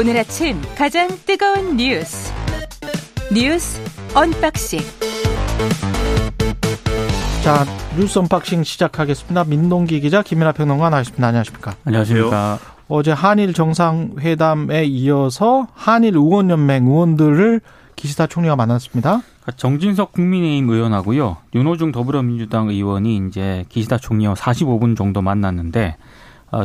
오늘 아침 가장 뜨거운 뉴스 뉴스 언박싱 자 뉴스 unboxing 시작하겠습니다. 민동기 기자 김민하 평론가 나와있습니다. 안녕하십니까? 안녕하십니까? 어제 한일 정상회담에 이어서 한일 의원연맹 의원들을 기시다 총리가 만났습니다. 정진석 국민의힘 의원하고요. 윤호중 더불어민주당 의원이 이제 기시다 총리와 45분 정도 만났는데 어,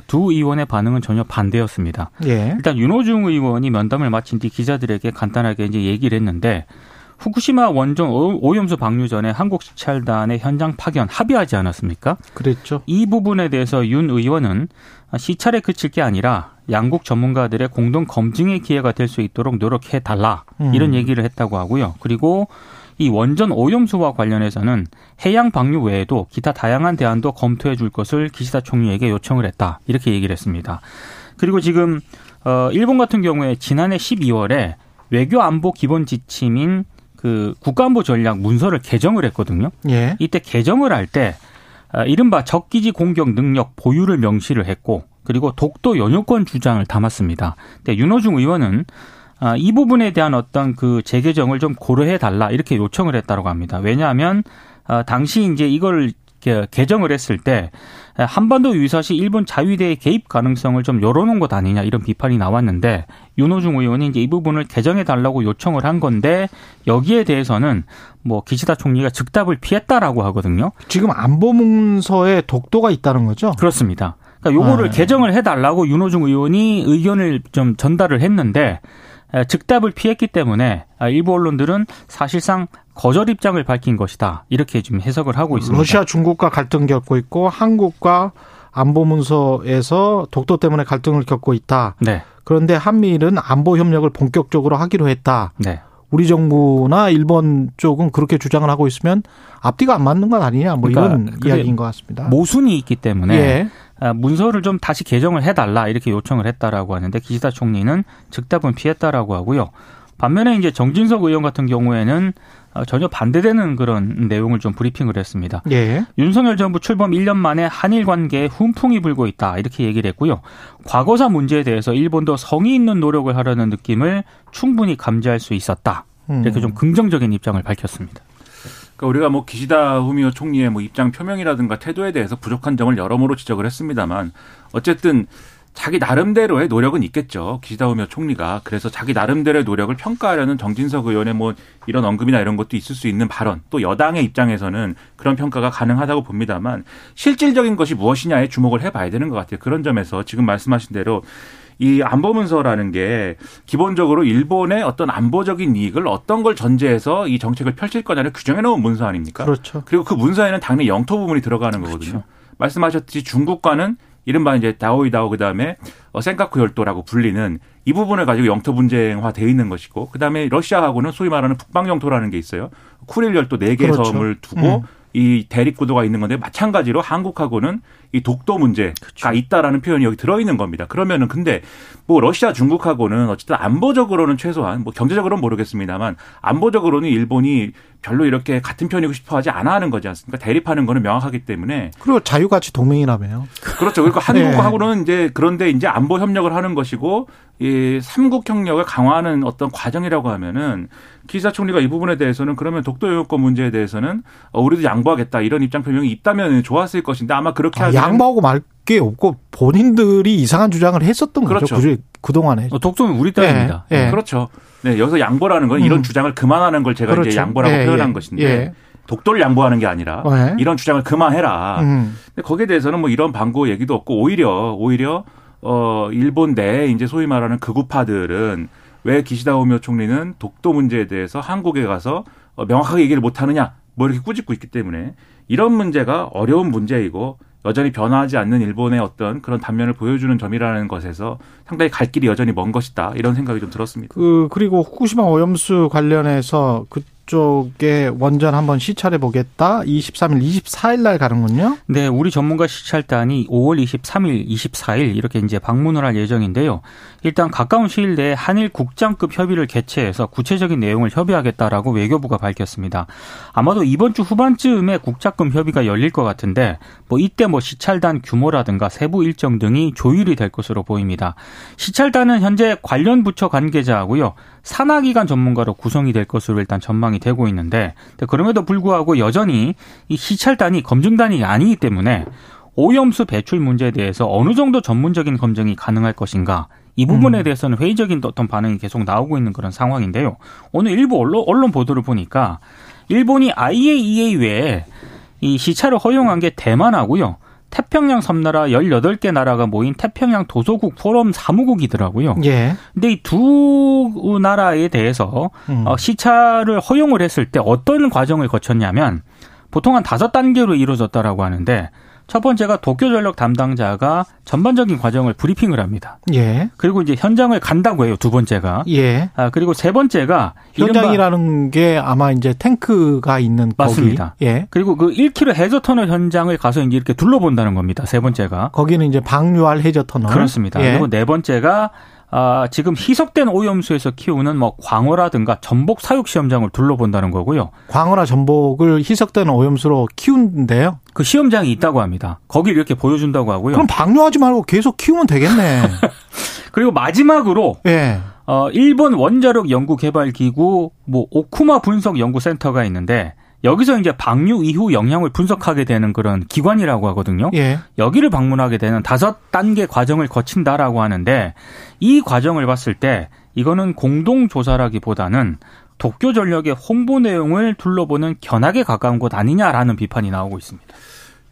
두 의원의 반응은 전혀 반대였습니다. 예. 일단 윤호중 의원이 면담을 마친 뒤 기자들에게 간단하게 이제 얘기를 했는데 후쿠시마 원전 오염수 방류 전에 한국 시찰단의 현장 파견 합의하지 않았습니까? 그랬죠. 이 부분에 대해서 윤 의원은 시찰에 그칠 게 아니라 양국 전문가들의 공동 검증의 기회가 될 수 있도록 노력해 달라 이런 음. 얘기를 했다고 하고요. 그리고 이 원전 오염수와 관련해서는 해양 방류 외에도 기타 다양한 대안도 검토해 줄 것을 기시다 총리에게 요청을 했다. 이렇게 얘기를 했습니다. 그리고 지금 어 일본 같은 경우에 지난해 12월에 외교 안보 기본 지침인 그 국가안보 전략 문서를 개정을 했거든요. 예. 이때 개정을 할 때 이른바 적기지 공격 능력 보유를 명시를 했고 그리고 독도 연유권 주장을 담았습니다. 근데 윤호중 의원은 아, 이 부분에 대한 어떤 그 재개정을 좀 고려해 달라 이렇게 요청을 했다고 합니다. 왜냐하면 아, 당시 이제 이걸 개정을 했을 때 한반도 유사시 일본 자위대의 개입 가능성을 좀 열어놓은 것 아니냐 이런 비판이 나왔는데 윤호중 의원이 이제 이 부분을 개정해 달라고 요청을 한 건데 여기에 대해서는 뭐 기시다 총리가 즉답을 피했다라고 하거든요. 지금 안보 문서에 독도가 있다는 거죠? 그렇습니다. 그러니까 요거를 네. 개정을 해달라고 윤호중 의원이 의견을 좀 전달을 했는데 즉답을 피했기 때문에 일부 언론들은 사실상 거절 입장을 밝힌 것이다 이렇게 지금 해석을 하고 있습니다. 러시아 중국과 갈등 겪고 있고 한국과 안보 문서에서 독도 때문에 갈등을 겪고 있다. 네. 그런데 한미일은 안보 협력을 본격적으로 하기로 했다. 네. 우리 정부나 일본 쪽은 그렇게 주장을 하고 있으면 앞뒤가 안 맞는 건 아니냐 뭐 그러니까 이런 이야기인 것 같습니다. 모순이 있기 때문에 예. 아, 문서를 좀 다시 개정을 해달라 이렇게 요청을 했다라고 하는데 기시다 총리는 즉답은 피했다라고 하고요. 반면에 이제 정진석 의원 같은 경우에는 어, 전혀 반대되는 그런 내용을 좀 브리핑을 했습니다. 예. 윤석열 정부 출범 1년 만에 한일 관계에 훈풍이 불고 있다 이렇게 얘기를 했고요. 과거사 문제에 대해서 일본도 성의 있는 노력을 하려는 느낌을 충분히 감지할 수 있었다. 이렇게 음. 좀 긍정적인 입장을 밝혔습니다. 그러니까 우리가 뭐 기시다 후미오 총리의 뭐 입장 표명이라든가 태도에 대해서 부족한 점을 여러모로 지적을 했습니다만 어쨌든 자기 나름대로의 노력은 있겠죠. 기시다 후미오 총리가. 그래서 자기 나름대로의 노력을 평가하려는 정진석 의원의 뭐 이런 언급이나 이런 것도 있을 수 있는 발언. 또 여당의 입장에서는 그런 평가가 가능하다고 봅니다만 실질적인 것이 무엇이냐에 주목을 해봐야 되는 것 같아요. 그런 점에서 지금 말씀하신 대로 이 안보문서라는 게 기본적으로 일본의 어떤 안보적인 이익을 어떤 걸 전제해서 이 정책을 펼칠 거냐를 규정해 놓은 문서 아닙니까? 그렇죠. 그리고 그 문서에는 당연히 영토 부분이 들어가는 거거든요. 말씀하셨듯이 중국과는 이른바 이제 다오이다오 그다음에 어, 센카쿠 열도라고 불리는 이 부분을 가지고 영토 분쟁화 돼 있는 것이고 그다음에 러시아하고는 소위 말하는 북방 영토라는 게 있어요. 쿠릴 열도 네 개의 그렇죠. 섬을 두고 음. 이 대립 구도가 있는 건데 마찬가지로 한국하고는 이 독도 문제가 그렇죠. 있다라는 표현이 여기 들어 있는 겁니다. 그러면은 근데 뭐 러시아 중국하고는 어쨌든 안보적으로는 최소한 뭐 경제적으로는 모르겠습니다만 안보적으로는 일본이 별로 이렇게 같은 편이고 싶어 하지 않아 하는 거지 않습니까? 대립하는 거는 명확하기 때문에 그리고 자유가치 동맹이라며요. 그렇죠. 그러니까 한국하고는 이제 그런데 이제 안보 협력을 하는 것이고 이 삼국 협력을 강화하는 어떤 과정이라고 하면은 기사 총리가 이 부분에 대해서는 그러면 독도 영유권 문제에 대해서는 어, 우리도 양보하겠다 이런 입장 표명이 있다면 좋았을 것인데 아마 그렇게 아, 하면 양보하고 말 게 없고 본인들이 이상한 주장을 했었던 거죠. 그렇죠. 그 그동안에. 어, 독도는 우리 땅입니다. 예, 예. 그렇죠. 네, 여기서 양보라는 건 이런 음. 주장을 그만하는 걸 제가 그렇죠. 이제 양보라고 예, 표현한 예. 것인데 예. 독도를 양보하는 게 아니라 예. 이런 주장을 그만해라. 음. 근데 거기에 대해서는 뭐 이런 방고 얘기도 없고 오히려 오히려 어 일본 내 이제 소위 말하는 극우파들은 왜 기시다 오미오 총리는 독도 문제에 대해서 한국에 가서 어, 명확하게 얘기를 못 하느냐 뭐 이렇게 꾸짖고 있기 때문에 이런 문제가 어려운 문제이고 여전히 변화하지 않는 일본의 어떤 그런 단면을 보여주는 점이라는 것에서 상당히 갈 길이 여전히 먼 것이다 이런 생각이 좀 들었습니다. 그 그리고 후쿠시마 오염수 관련해서 그 쪽에 원전 한번 시찰해 보겠다. 23일, 24일 날 가는군요. 네, 우리 전문가 시찰단이 5월 23일, 24일 이렇게 이제 방문을 할 예정인데요. 일단 가까운 시일 내에 한일 국장급 협의를 개최해서 구체적인 내용을 협의하겠다라고 외교부가 밝혔습니다. 아마도 이번 주 후반쯤에 국장급 협의가 열릴 것 같은데 뭐 이때 뭐 시찰단 규모라든가 세부 일정 등이 조율이 될 것으로 보입니다. 시찰단은 현재 관련 부처 관계자하고요. 산하기관 전문가로 구성이 될 것으로 일단 전망이 되고 있는데 그럼에도 불구하고 여전히 이 시찰단이 검증단이 아니기 때문에 오염수 배출 문제에 대해서 어느 정도 전문적인 검증이 가능할 것인가 이 부분에 음. 대해서는 회의적인 어떤 반응이 계속 나오고 있는 그런 상황인데요. 오늘 일부 언론, 언론 보도를 보니까 일본이 IAEA 외에 이 시차를 허용한 게 대만하고요. 태평양 섬나라 18개 나라가 모인 태평양 도서국 포럼 사무국이더라고요. 예. 근데 이 두 나라에 대해서 음. 어, 시차를 허용을 했을 때 어떤 과정을 거쳤냐면 보통 한 다섯 단계로 이루어졌다라고 하는데 첫 번째가 도쿄 전력 담당자가 전반적인 과정을 브리핑을 합니다. 예. 그리고 이제 현장을 간다고 해요. 두 번째가. 예. 아 그리고 세 번째가 현장이라는 게 아마 이제 탱크가 있는 맞습니다. 거기. 예. 그리고 그 1km 해저 터널 현장을 가서 이제 이렇게 둘러본다는 겁니다. 세 번째가. 거기는 이제 방류할 해저 터널. 그렇습니다. 예. 그리고 네 번째가 아, 지금 희석된 오염수에서 키우는 뭐 광어라든가 전복 사육 시험장을 둘러본다는 거고요. 광어나 전복을 희석된 오염수로 키운데요? 그 시험장이 있다고 합니다. 거기를 이렇게 보여준다고 하고요. 그럼 방류하지 말고 계속 키우면 되겠네. 그리고 마지막으로 예. 어, 일본 원자력 연구 개발 기구 뭐 오쿠마 분석 연구 센터가 있는데 여기서 이제 방류 이후 영향을 분석하게 되는 그런 기관이라고 하거든요. 예. 여기를 방문하게 되는 다섯 단계 과정을 거친다라고 하는데 이 과정을 봤을 때 이거는 공동 조사라기보다는 도쿄 전력의 홍보 내용을 둘러보는 견학에 가까운 곳 아니냐라는 비판이 나오고 있습니다.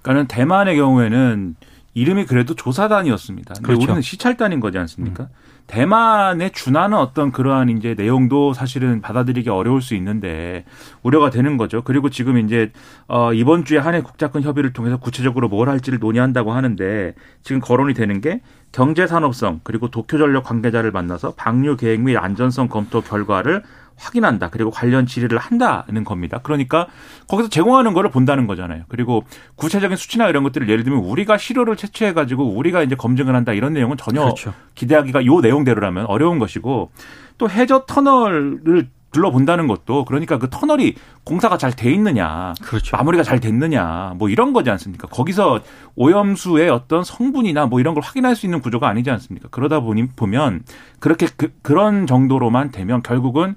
그러니까는 대만의 경우에는 이름이 그래도 조사단이었습니다. 근데 그렇죠. 우리는 시찰단인 거지 않습니까? 음. 대만에 준하는 어떤 그러한 이제 내용도 사실은 받아들이기 어려울 수 있는데 우려가 되는 거죠. 그리고 지금 이제 어 이번 주에 한해 국자권 협의를 통해서 구체적으로 뭘 할지를 논의한다고 하는데 지금 거론이 되는 게 경제 산업성 그리고 도쿄 전력 관계자를 만나서 방류 계획 및 안전성 검토 결과를 확인한다. 그리고 관련 질의를 한다는 겁니다. 그러니까 거기서 제공하는 거를 본다는 거잖아요. 그리고 구체적인 수치나 이런 것들을 예를 들면 우리가 시료를 채취해 가지고 우리가 이제 검증을 한다 이런 내용은 전혀 그렇죠. 기대하기가 요 내용대로라면 어려운 것이고 또 해저 터널을 둘러본다는 것도 그러니까 그 터널이 공사가 잘 돼 있느냐, 그렇죠. 마무리가 잘 됐느냐, 뭐 이런 거지 않습니까? 거기서 오염수의 어떤 성분이나 뭐 이런 걸 확인할 수 있는 구조가 아니지 않습니까? 그러다 보니 보면 그렇게 그, 그런 정도로만 되면 결국은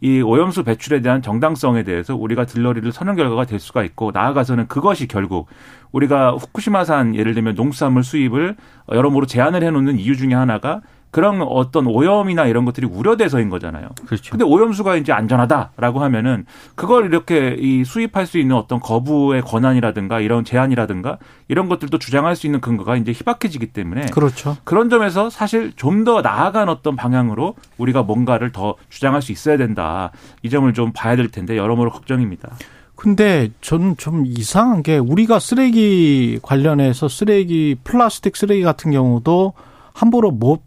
이 오염수 배출에 대한 정당성에 대해서 우리가 들러리를 서는 결과가 될 수가 있고 나아가서는 그것이 결국 우리가 후쿠시마산 예를 들면 농수산물 수입을 여러모로 제한을 해놓는 이유 중에 하나가 그런 어떤 오염이나 이런 것들이 우려돼서인 거잖아요. 그렇죠. 근데 오염수가 이제 안전하다라고 하면은 그걸 이렇게 이 수입할 수 있는 어떤 거부의 권한이라든가 이런 제한이라든가 이런 것들도 주장할 수 있는 근거가 이제 희박해지기 때문에 그렇죠. 그런 점에서 사실 좀 더 나아간 어떤 방향으로 우리가 뭔가를 더 주장할 수 있어야 된다. 이 점을 좀 봐야 될 텐데 여러모로 걱정입니다. 근데 저는 좀 이상한 게 우리가 쓰레기 관련해서 쓰레기 플라스틱 쓰레기 같은 경우도 함부로 못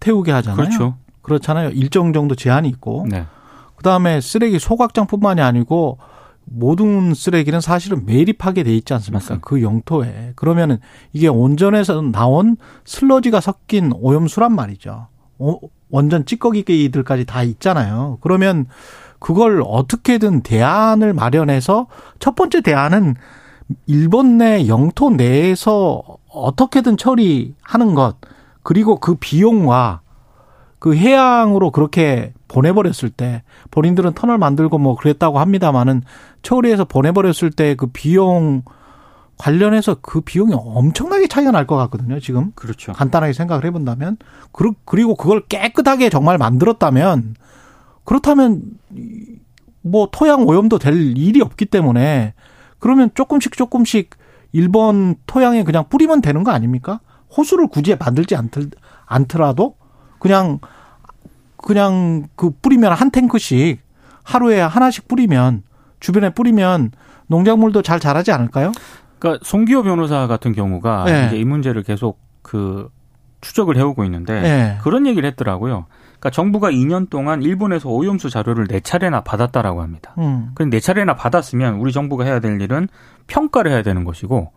태우게 하잖아요. 그렇죠. 그렇잖아요. 일정 정도 제한이 있고. 네. 그다음에 쓰레기 소각장뿐만이 아니고 모든 쓰레기는 사실은 매립하게 돼 있지 않습니까? 맞습니다. 그 영토에. 그러면은 이게 온전에서 나온 슬러지가 섞인 오염수란 말이죠. 원전 찌꺼기들까지 다 있잖아요. 그러면 그걸 어떻게든 대안을 마련해서 첫 번째 대안은 일본 내 영토 내에서 어떻게든 처리하는 것. 그리고 그 비용과 그 해양으로 그렇게 보내버렸을 때 본인들은 터널 만들고 뭐 그랬다고 합니다만은 처리해서 보내버렸을 때 그 비용 관련해서 그 비용이 엄청나게 차이가 날 것 같거든요. 지금 그렇죠. 간단하게 생각을 해본다면 그리고 그걸 깨끗하게 정말 만들었다면 그렇다면 뭐 토양 오염도 될 일이 없기 때문에 그러면 조금씩 조금씩 일본 토양에 그냥 뿌리면 되는 거 아닙니까? 호수를 굳이 만들지 않들, 않더라도 그냥 그냥 그 뿌리면 한 탱크씩 하루에 하나씩 뿌리면 주변에 뿌리면 농작물도 잘 자라지 않을까요? 그러니까 송기호 변호사 같은 경우가 네. 이제 이 문제를 계속 그 추적을 해오고 있는데 네. 그런 얘기를 했더라고요. 그러니까 정부가 2년 동안 일본에서 오염수 자료를 네 차례나 받았다라고 합니다. 음. 그네 차례나 받았으면 우리 정부가 해야 될 일은 평가를 해야 되는 것이고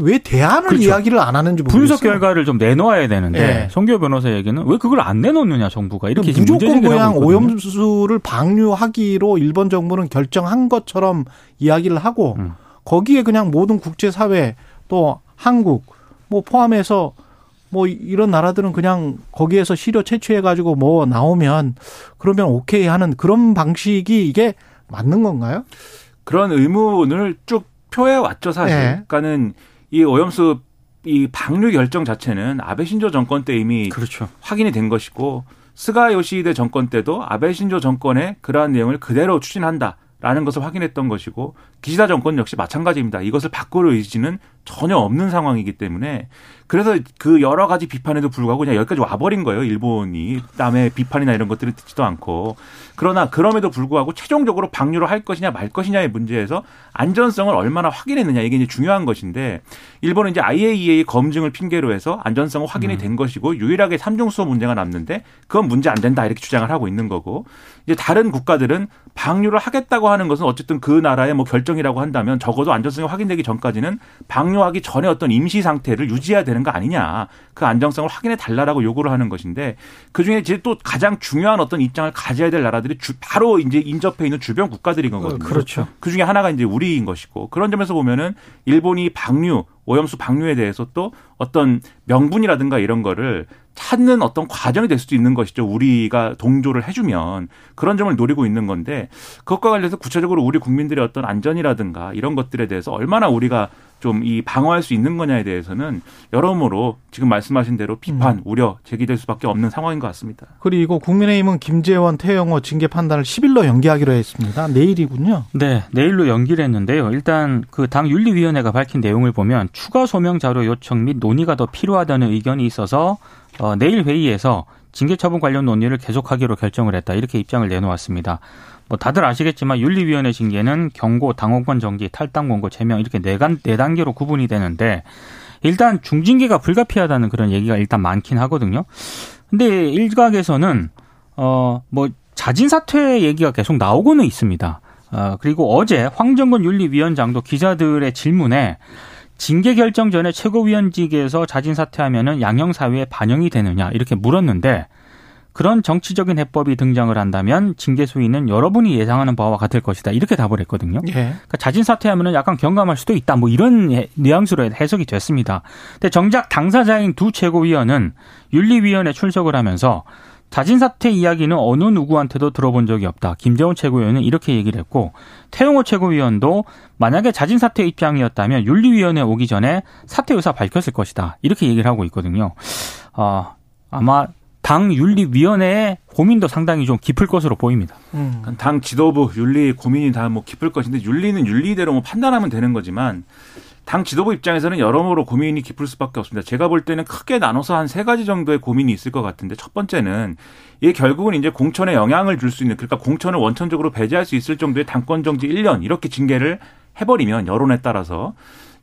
왜 대안을 그렇죠. 이야기를 안 하는지 모르겠어요. 분석 결과를 좀 내놓아야 되는데 네. 송교 변호사 얘기는 왜 그걸 안 내놓느냐 정부가 이렇게 무조건 그냥 오염수를 방류하기로 일본 정부는 결정한 것처럼 이야기를 하고 음. 거기에 그냥 모든 국제 사회 또 한국 뭐 포함해서 뭐 이런 나라들은 그냥 거기에서 시료 채취해 가지고 뭐 나오면 그러면 오케이 하는 그런 방식이 이게 맞는 건가요? 그런 의문을 쭉 표해 왔죠 사실. 네. 그러니까는 이 오염수 이 방류 결정 자체는 아베 신조 정권 때 이미 그렇죠. 확인이 된 것이고 스가 요시히데 정권 때도 아베 신조 정권의 그러한 내용을 그대로 추진한다. 라는 것을 확인했던 것이고 기시다 정권 역시 마찬가지입니다. 이것을 바꿀 의지는 전혀 없는 상황이기 때문에 그래서 그 여러 가지 비판에도 불구하고 그냥 여기까지 와버린 거예요. 일본이 남의 비판이나 이런 것들을 듣지도 않고 그러나 그럼에도 불구하고 최종적으로 방류를 할 것이냐 말 것이냐의 문제에서 안전성을 얼마나 확인했느냐 이게 이제 중요한 것인데 일본은 이제 IAEA 검증을 핑계로 해서 안전성은 확인이 음. 된 것이고 유일하게 삼중 수소 문제가 남는데 그건 문제 안 된다 이렇게 주장을 하고 있는 거고 이제 다른 국가들은 방류를 하겠다고 하는 것은 어쨌든 그 나라의 뭐 결정이라고 한다면 적어도 안전성이 확인되기 전까지는 방 류하기 전에 어떤 임시 상태를 유지해야 되는 거 아니냐. 그 안정성을 확인해 달라라고 요구를 하는 것인데 그 중에 이제 또 가장 중요한 어떤 입장을 가져야 될 나라들이 주, 바로 이제 인접해 있는 주변 국가들인 거거든요. 그렇죠. 그 중에 하나가 이제 우리인 것이고 그런 점에서 보면은 일본이 방류 오염수 방류에 대해서 또 어떤 명분이라든가 이런 거를 찾는 어떤 과정이 될 수도 있는 것이죠. 우리가 동조를 해주면 그런 점을 노리고 있는 건데 그것과 관련해서 구체적으로 우리 국민들의 어떤 안전이라든가 이런 것들에 대해서 얼마나 우리가 좀 이 방어할 수 있는 거냐에 대해서는 여러모로 지금 말씀하신 대로 비판, 음. 우려 제기될 수밖에 없는 상황인 것 같습니다. 그리고 국민의힘은 김재원, 태영호 징계 판단을 10일로 연기하기로 했습니다. 내일이군요. 네, 내일로 연기를 했는데요. 일단 그 당 윤리위원회가 밝힌 내용을 보면 추가 소명 자료 요청 및 논의가 더 필요하다는 의견이 있어서 어, 내일 회의에서 징계 처분 관련 논의를 계속하기로 결정을 했다. 이렇게 입장을 내놓았습니다. 뭐 다들 아시겠지만 윤리위원회 징계는 경고, 당원권 정지, 탈당 권고, 제명 이렇게 네, 간, 네 단계로 구분이 되는데 일단 중징계가 불가피하다는 그런 얘기가 일단 많긴 하거든요. 근데 일각에서는 어 뭐 자진 사퇴 얘기가 계속 나오고는 있습니다. 어 그리고 어제 황정근 윤리위원장도 기자들의 질문에 징계 결정 전에 최고위원직에서 자진 사퇴하면은 양형 사회에 반영이 되느냐 이렇게 물었는데 그런 정치적인 해법이 등장을 한다면 징계 수위는 여러분이 예상하는 바와 같을 것이다 이렇게 답을 했거든요. 예. 그러니까 자진 사퇴하면은 약간 경감할 수도 있다 뭐 이런 뉘앙스로 해석이 됐습니다. 근데 정작 당사자인 두 최고위원은 윤리위원회 출석을 하면서 자진 사퇴 이야기는 어느 누구한테도 들어본 적이 없다. 김재원 최고위원은 이렇게 얘기를 했고 태용호 최고위원도 만약에 자진 사퇴 입장이었다면 윤리위원회 오기 전에 사퇴 의사 밝혔을 것이다. 이렇게 얘기를 하고 있거든요. 어, 아마 당 윤리위원회의 고민도 상당히 좀 깊을 것으로 보입니다. 음. 당 지도부 윤리 고민이 다 뭐 깊을 것인데 윤리는 윤리대로 뭐 판단하면 되는 거지만 당 지도부 입장에서는 여러모로 고민이 깊을 수밖에 없습니다. 제가 볼 때는 크게 나눠서 한 세 가지 정도의 고민이 있을 것 같은데 첫 번째는 이게 결국은 이제 공천에 영향을 줄 수 있는 그러니까 공천을 원천적으로 배제할 수 있을 정도의 당권 정지 1년 이렇게 징계를 해버리면 여론에 따라서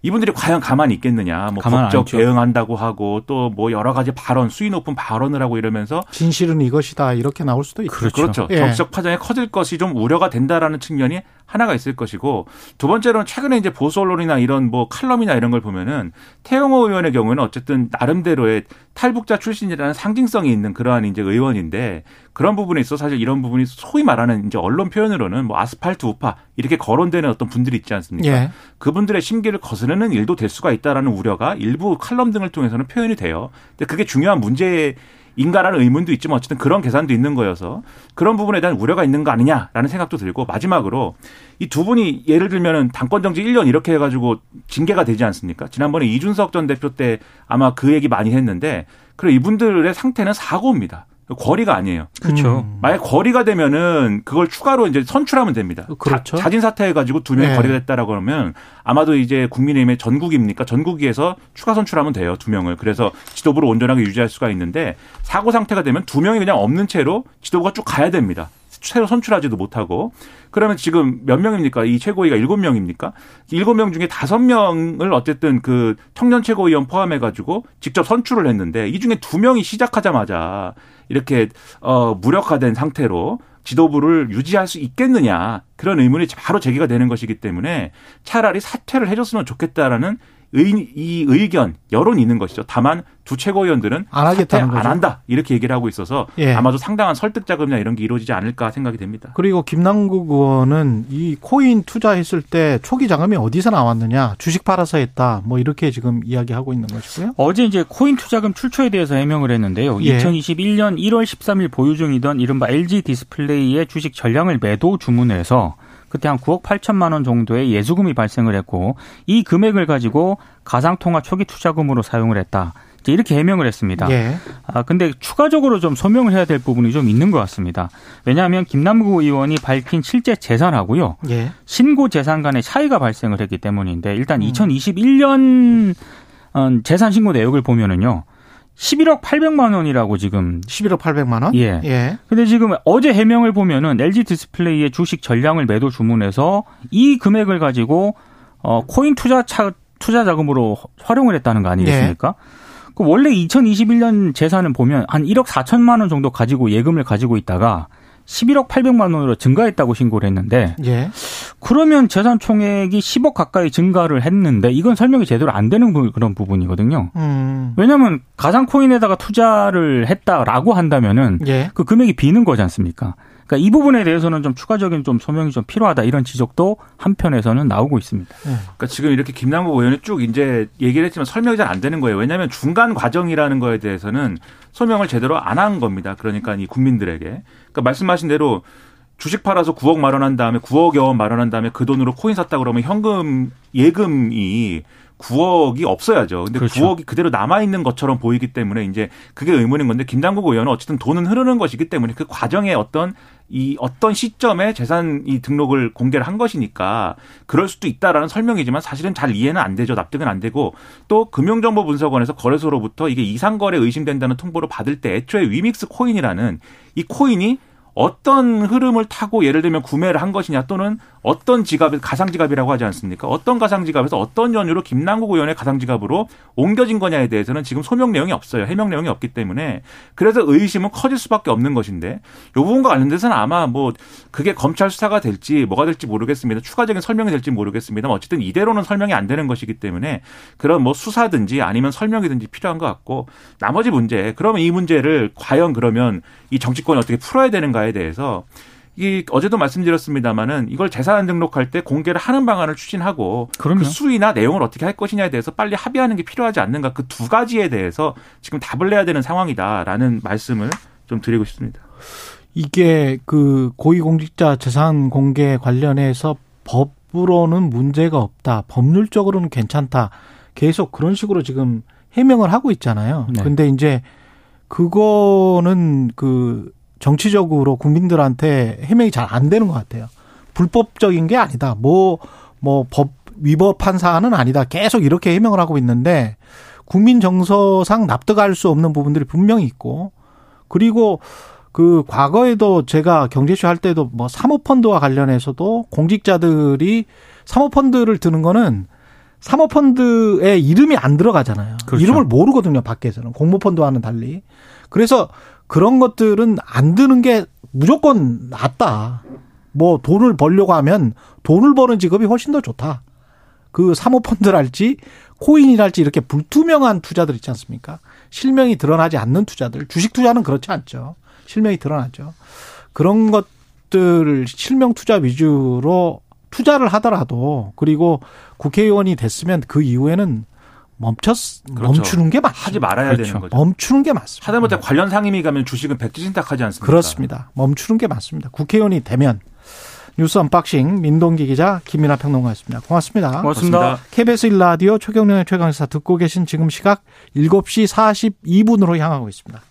이분들이 과연 가만히 있겠느냐. 뭐 법적 대응한다고 하고 또 뭐 여러 가지 발언, 수위 높은 발언을 하고 이러면서 진실은 이것이다. 이렇게 나올 수도 있죠. 그렇죠. 그렇죠. 예. 정치적 파장이 커질 것이 좀 우려가 된다라는 측면이 하나가 있을 것이고 두 번째로는 최근에 이제 보수 언론이나 이런 뭐 칼럼이나 이런 걸 보면은 태영호 의원의 경우에는 어쨌든 나름대로의 탈북자 출신이라는 상징성이 있는 그러한 이제 의원인데 그런 부분에 있어 사실 이런 부분이 소위 말하는 이제 언론 표현으로는 뭐 아스팔트 우파 이렇게 거론되는 어떤 분들이 있지 않습니까? 예. 그분들의 심기를 거스르는 일도 될 수가 있다라는 우려가 일부 칼럼 등을 통해서는 표현이 돼요. 근데 그게 중요한 문제 인가라는 의문도 있지만 어쨌든 그런 계산도 있는 거여서 그런 부분에 대한 우려가 있는 거 아니냐라는 생각도 들고 마지막으로 이 두 분이 예를 들면은 당권 정지 1년 이렇게 해가지고 징계가 되지 않습니까? 지난번에 이준석 전 대표 때 아마 그 얘기 많이 했는데 그래 이분들의 상태는 사고입니다. 거리가 아니에요. 그렇죠. 음. 만약 거리가 되면은 그걸 추가로 이제 선출하면 됩니다. 그렇죠. 자, 진 사퇴해 가지고 두 명이 네. 거리가 됐다라고 하면 아마도 이제 국민의힘의 전국입니까? 전국위에서 추가 선출하면 돼요. 두 명을. 그래서 지도부를 온전하게 유지할 수가 있는데 사고 상태가 되면 두 명이 그냥 없는 채로 지도부가 쭉 가야 됩니다. 새로 선출하지도 못하고 그러면 지금 몇 명입니까? 이 최고위가 일곱 명입니까? 일곱 명 중에 다섯 명을 어쨌든 그 청년 최고위원 포함해 가지고 직접 선출을 했는데 이 중에 두 명이 시작하자마자 이렇게 어 무력화된 상태로 지도부를 유지할 수 있겠느냐 그런 의문이 바로 제기가 되는 것이기 때문에 차라리 사퇴를 해줬으면 좋겠다라는 의, 이 의견 여론이 있는 것이죠. 다만 두 최고위원들은 안 하겠다는 안 한다 이렇게 얘기를 하고 있어서 예. 아마도 상당한 설득 작업이나 이런 게 이루어지지 않을까 생각이 됩니다. 그리고 김남국 의원은 이 코인 투자했을 때 초기 자금이 어디서 나왔느냐 주식 팔아서 했다 뭐 이렇게 지금 이야기하고 있는 것이고요. 어제 이제 코인 투자금 출처에 대해서 해명을 했는데요. 예. 2021년 1월 13일 보유 중이던 이른바 LG 디스플레이의 주식 전량을 매도 주문해서 그때 한 9억 8천만 원 정도의 예수금이 발생을 했고 이 금액을 가지고 가상통화 초기 투자금으로 사용을 했다. 이제 이렇게 해명을 했습니다. 예. 아 근데 추가적으로 좀 소명을 해야 될 부분이 좀 있는 것 같습니다. 왜냐하면 김남국 의원이 밝힌 실제 재산하고요, 예. 신고 재산 간의 차이가 발생을 했기 때문인데 일단 음. 2021년 어, 재산 신고 내역을 보면은요. 11억 800만 원이라고 지금 11억 800만 원? 예. 예. 근데 지금 어제 해명을 보면은 LG 디스플레이의 주식 전량을 매도 주문해서 이 금액을 가지고 어 코인 투자 차 투자 자금으로 활용을 했다는 거 아니겠습니까? 예. 그 원래 2021년 재산은 보면 한 1억 4천만 원 정도 가지고 예금을 가지고 있다가 11억 800만 원으로 증가했다고 신고를 했는데 예. 그러면 재산 총액이 10억 가까이 증가를 했는데 이건 설명이 제대로 안 되는 그런 부분이거든요. 음. 왜냐하면 가상 코인에다가 투자를 했다라고 한다면은 예. 그 금액이 비는 거지 않습니까? 그러니까 이 부분에 대해서는 좀 추가적인 좀 소명이 좀 필요하다 이런 지적도 한편에서는 나오고 있습니다. 네. 그러니까 지금 이렇게 김남국 의원이 쭉 이제 얘기를 했지만 설명이 잘 안 되는 거예요. 왜냐하면 중간 과정이라는 거에 대해서는 설명을 제대로 안 한 겁니다. 그러니까 이 국민들에게. 그러니까 말씀하신 대로 주식 팔아서 9억 마련한 다음에 9억여 원 마련한 다음에 그 돈으로 코인 샀다 그러면 현금 예금이 9억이 없어야죠. 근데 그렇죠. 9억이 그대로 남아 있는 것처럼 보이기 때문에 이제 그게 의문인 건데 김남국 의원은 어쨌든 돈은 흐르는 것이기 때문에 그 과정에 어떤 이 어떤 시점에 재산 이 등록을 공개를 한 것이니까 그럴 수도 있다라는 설명이지만 사실은 잘 이해는 안 되죠. 납득은 안 되고 또 금융정보분석원에서 거래소로부터 이게 이상거래 의심된다는 통보를 받을 때 애초에 위믹스 코인이라는 이 코인이 어떤 흐름을 타고 예를 들면 구매를 한 것이냐 또는 어떤 지갑, 가상 지갑이라고 하지 않습니까? 어떤 가상 지갑에서 어떤 연유로 김남국 의원의 가상 지갑으로 옮겨진 거냐에 대해서는 지금 소명 내용이 없어요. 해명 내용이 없기 때문에 그래서 의심은 커질 수밖에 없는 것인데 요 부분과 관련돼서는 아마 뭐 그게 검찰 수사가 될지 뭐가 될지 모르겠습니다. 추가적인 설명이 될지 모르겠습니다만 어쨌든 이대로는 설명이 안 되는 것이기 때문에 그런 뭐 수사든지 아니면 설명이든지 필요한 것 같고 나머지 문제 그러면 이 문제를 과연 그러면 이 정치권이 어떻게 풀어야 되는가에 대해서 이 어제도 말씀드렸습니다마는 이걸 재산 등록할 때 공개를 하는 방안을 추진하고 그럼요. 그 수위나 내용을 어떻게 할 것이냐에 대해서 빨리 합의하는 게 필요하지 않는가 그 두 가지에 대해서 지금 답을 내야 되는 상황이다라는 말씀을 좀 드리고 싶습니다. 이게 그 고위공직자 재산 공개 관련해서 법으로는 문제가 없다. 법률적으로는 괜찮다. 계속 그런 식으로 지금 해명을 하고 있잖아요. 네. 근데 이제 그거는 그 정치적으로 국민들한테 해명이 잘 안 되는 것 같아요. 불법적인 게 아니다. 뭐, 뭐, 법 위법한 사안은 아니다. 계속 이렇게 해명을 하고 있는데, 국민 정서상 납득할 수 없는 부분들이 분명히 있고, 그리고 그 과거에도 제가 경제쇼 할 때도 뭐 사모펀드와 관련해서도 공직자들이 사모펀드를 드는 거는 사모펀드에 이름이 안 들어가잖아요. 그렇죠. 이름을 모르거든요, 밖에서는. 공모펀드와는 달리. 그래서 그런 것들은 안 드는 게 무조건 낫다. 뭐 돈을 벌려고 하면 돈을 버는 직업이 훨씬 더 좋다. 그 사모펀드랄지 코인이랄지 이렇게 불투명한 투자들 있지 않습니까? 실명이 드러나지 않는 투자들. 주식 투자는 그렇지 않죠. 실명이 드러나죠. 그런 것들 실명 투자 위주로 투자를 하더라도 그리고 국회의원이 됐으면 그 이후에는 멈췄 그렇죠. 멈추는 게 맞. 하지 말아야 그렇죠. 되는 거죠. 멈추는 게 맞습니다. 하다못해 관련 상임위 가면 주식은 백지신탁하지 않습니까? 그렇습니다. 멈추는 게 맞습니다. 국회의원이 되면 뉴스 unboxing 민동기 기자 김민하 평론가였습니다. 고맙습니다. 고맙습니다. KBS 1라디오 최경영의 최강시사 듣고 계신 지금 시각 7시 42분으로 향하고 있습니다.